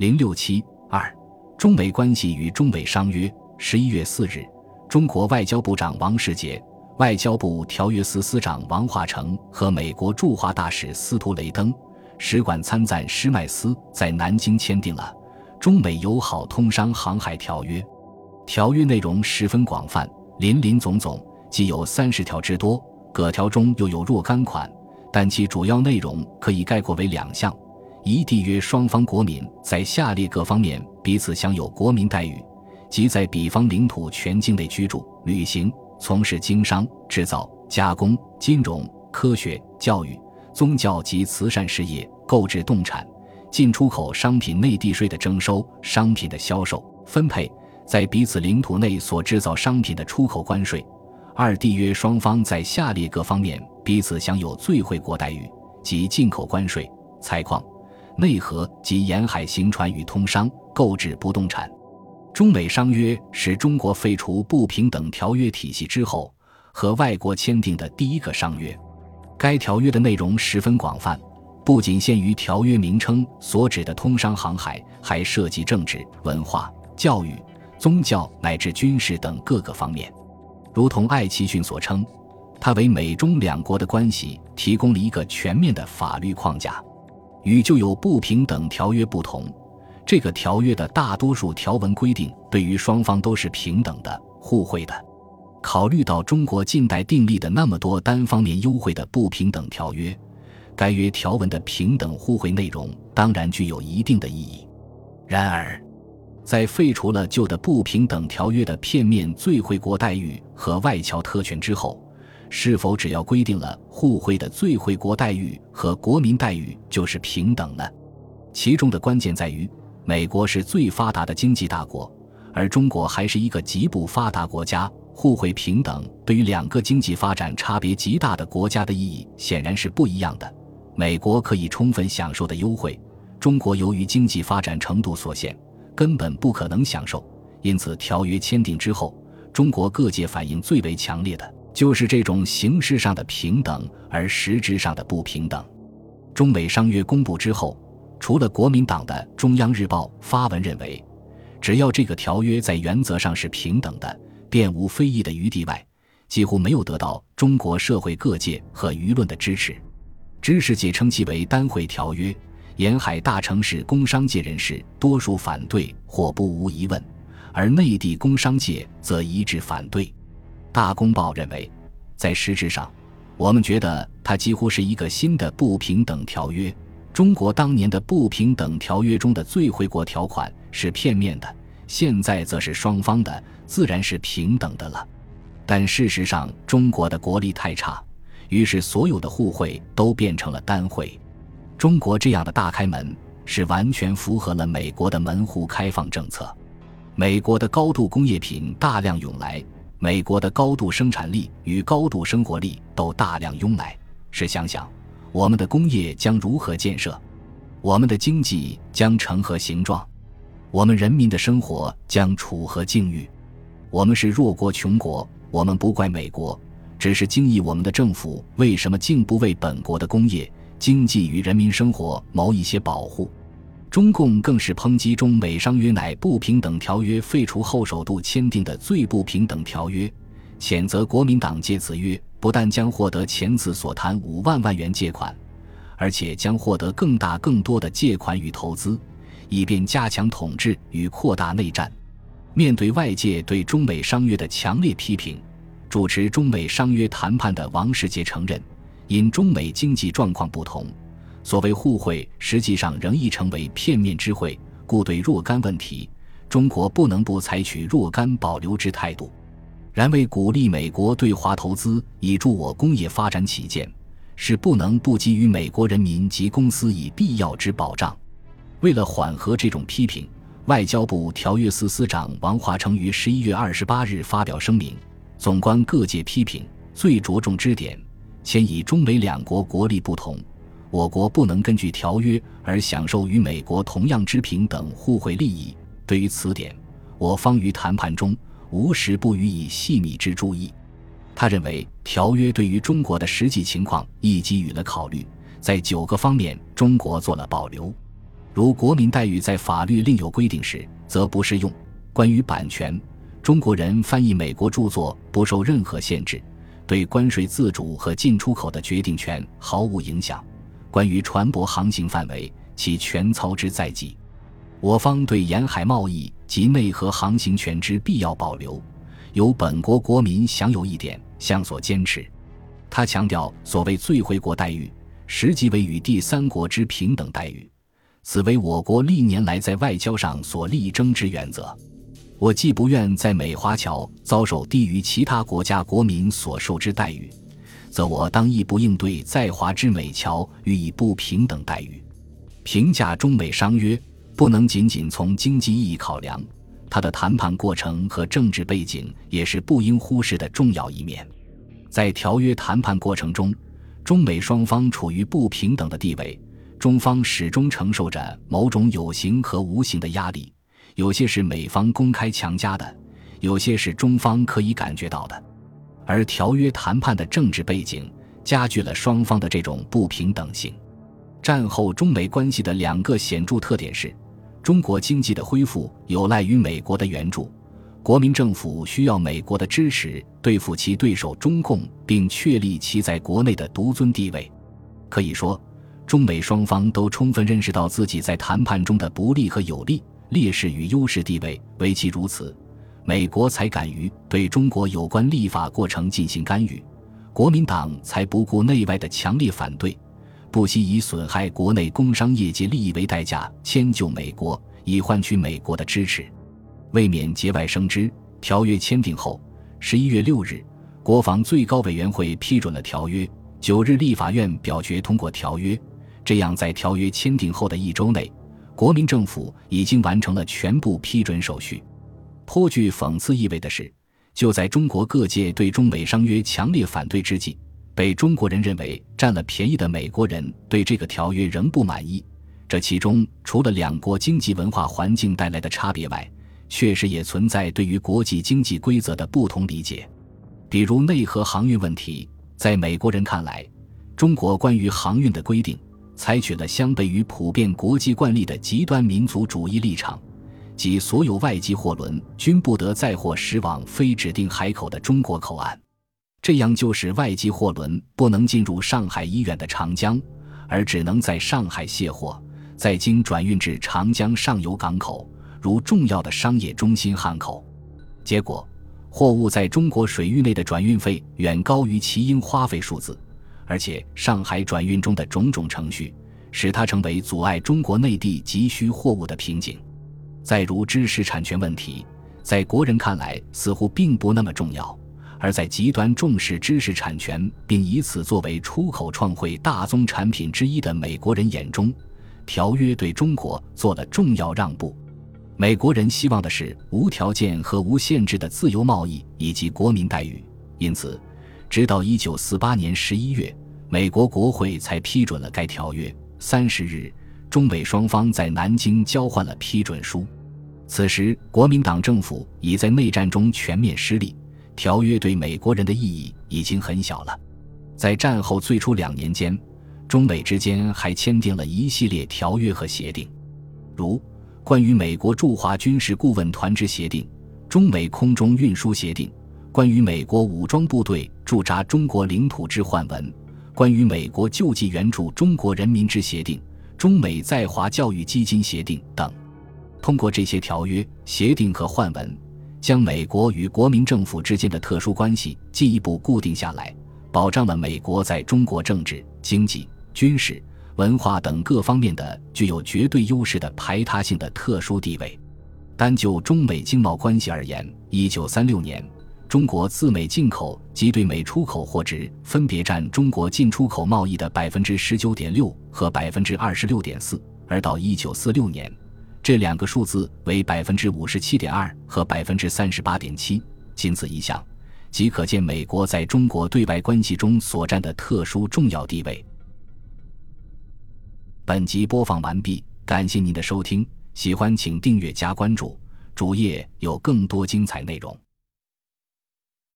零六七二，中美关系与中美商约。十一月四日，中国外交部长王世杰、外交部条约司司长王化成和美国驻华大使司徒雷登、使馆参赞施迈斯在南京签订了中美友好通商航海条约。条约内容十分广泛，林林总总，既有三十条之多，各条中又有若干款，但其主要内容可以概括为两项。一缔约双方国民在下列各方面彼此享有国民待遇，即在彼方领土全境内居住、旅行、从事经商、制造、加工、金融、科学、教育、宗教及慈善事业、购置动产、进出口商品内地税的征收、商品的销售、分配，在彼此领土内所制造商品的出口关税。二缔约双方在下列各方面彼此享有最惠国待遇，即进口关税、采矿。内河及沿海行船与通商、购置不动产。中美商约是中国废除不平等条约体系之后和外国签订的第一个商约。该条约的内容十分广泛，不仅限于条约名称所指的通商航海，还涉及政治、文化、教育、宗教乃至军事等各个方面。如同艾奇逊所称，它为美中两国的关系提供了一个全面的法律框架。与旧有不平等条约不同，这个条约的大多数条文规定对于双方都是平等的、互惠的。考虑到中国近代订立的那么多单方面优惠的不平等条约，该约条文的平等互惠内容当然具有一定的意义。然而，在废除了旧的不平等条约的片面最惠国待遇和外侨特权之后，是否只要规定了互惠的最惠国待遇和国民待遇就是平等呢？其中的关键在于，美国是最发达的经济大国，而中国还是一个极不发达国家。互惠平等对于两个经济发展差别极大的国家的意义显然是不一样的。美国可以充分享受的优惠，中国由于经济发展程度所限，根本不可能享受。因此，条约签订之后，中国各界反应最为强烈的。就是这种形式上的平等，而实质上的不平等。中美商约公布之后，除了国民党的中央日报发文认为，只要这个条约在原则上是平等的，便无非议的余地外，几乎没有得到中国社会各界和舆论的支持。知识界称其为单会条约，沿海大城市工商界人士多数反对或不无疑问，而内地工商界则一致反对。大公报认为，在实质上，我们觉得它几乎是一个新的不平等条约。中国当年的不平等条约中的最惠国条款是片面的，现在则是双方的，自然是平等的了。但事实上，中国的国力太差，于是所有的互惠都变成了单汇。中国这样的大开门，是完全符合了美国的门户开放政策。美国的高度工业品大量涌来。美国的高度生产力与高度生活力都大量拥来，试想想，我们的工业将如何建设？我们的经济将成何形状？我们人民的生活将处何境遇？我们是弱国穷国，我们不怪美国，只是惊异我们的政府为什么竟不为本国的工业、经济与人民生活谋一些保护？中共更是抨击中美商约乃不平等条约废除后首度签订的最不平等条约，谴责国民党借此约不但将获得前次所谈五万万元借款，而且将获得更大更多的借款与投资，以便加强统治与扩大内战。面对外界对中美商约的强烈批评，主持中美商约谈判的王世杰承认，因中美经济状况不同。所谓互惠，实际上仍已成为片面之惠，故对若干问题，中国不能不采取若干保留之态度。然为鼓励美国对华投资，以助我工业发展起见，是不能不给予美国人民及公司以必要之保障。为了缓和这种批评，外交部条约司司长王华成于十一月二十八日发表声明，总观各界批评，最着重之点，先以中美两国国力不同。我国不能根据条约而享受与美国同样之平等互惠利益。对于此点，我方于谈判中无时不予以细密之注意。他认为，条约对于中国的实际情况亦给予了考虑，在九个方面，中国做了保留。如国民待遇在法律另有规定时，则不适用。关于版权，中国人翻译美国著作不受任何限制，对关税自主和进出口的决定权毫无影响。关于船舶航行范围，其权操之在即。我方对沿海贸易及内河航行权之必要保留，由本国国民享有一点，向所坚持。他强调，所谓最惠国待遇，实际为与第三国之平等待遇，此为我国历年来在外交上所力争之原则。我既不愿在美华侨遭受低于其他国家国民所受之待遇，则我当亦不应对在华之美侨予以不平等待遇。评价中美商约，不能仅仅从经济意义考量，它的谈判过程和政治背景也是不应忽视的重要一面。在条约谈判过程中，中美双方处于不平等的地位，中方始终承受着某种有形和无形的压力。有些是美方公开强加的，有些是中方可以感觉到的，而条约谈判的政治背景加剧了双方的这种不平等性。战后中美关系的两个显著特点是：中国经济的恢复有赖于美国的援助，国民政府需要美国的支持对付其对手中共，并确立其在国内的独尊地位。可以说，中美双方都充分认识到自己在谈判中的不利和有利。劣势与优势地位，唯其如此，美国才敢于对中国有关立法过程进行干预，国民党才不顾内外的强烈反对，不惜以损害国内工商业界利益为代价迁就美国，以换取美国的支持。为免节外生枝，条约签订后，十一月六日，国防最高委员会批准了条约，九日立法院表决通过条约，这样在条约签订后的一周内。国民政府已经完成了全部批准手续。颇具讽刺意味的是，就在中国各界对中美商约强烈反对之际，被中国人认为占了便宜的美国人对这个条约仍不满意。这其中除了两国经济文化环境带来的差别外，确实也存在对于国际经济规则的不同理解。比如内河航运问题，在美国人看来，中国关于航运的规定。采取了相悖于普遍国际惯例的极端民族主义立场，即所有外籍货轮均不得载货驶往非指定海口的中国口岸，这样就使外籍货轮不能进入上海以远的长江，而只能在上海卸货，再经转运至长江上游港口，如重要的商业中心汉口。结果，货物在中国水域内的转运费远高于其应花费数字。而且，上海转运中的种种程序，使它成为阻碍中国内地急需货物的瓶颈。再如知识产权问题，在国人看来似乎并不那么重要，而在极端重视知识产权并以此作为出口创汇大宗产品之一的美国人眼中，条约对中国做了重要让步。美国人希望的是无条件和无限制的自由贸易以及国民待遇，因此。直到一九四八年十一月，美国国会才批准了该条约。三十日，中美双方在南京交换了批准书。此时，国民党政府已在内战中全面失利，条约对美国人的意义已经很小了。在战后最初两年间，中美之间还签订了一系列条约和协定，如关于美国驻华军事顾问团之协定、中美空中运输协定。关于美国武装部队驻扎中国领土之换文，关于美国救济援助中国人民之协定，中美在华教育基金协定等，通过这些条约、协定和换文，将美国与国民政府之间的特殊关系进一步固定下来，保障了美国在中国政治、经济、军事、文化等各方面的具有绝对优势的排他性的特殊地位。单就中美经贸关系而言，一九三六年。中国自美进口及对美出口货值分别占中国进出口贸易的百分之十九点六和百分之二十六点四，而到一九四六年，这两个数字为百分之五十七点二和百分之三十八点七。仅此一项，即可见美国在中国对外关系中所占的特殊重要地位。本集播放完毕，感谢您的收听，喜欢请订阅加关注，主页有更多精彩内容。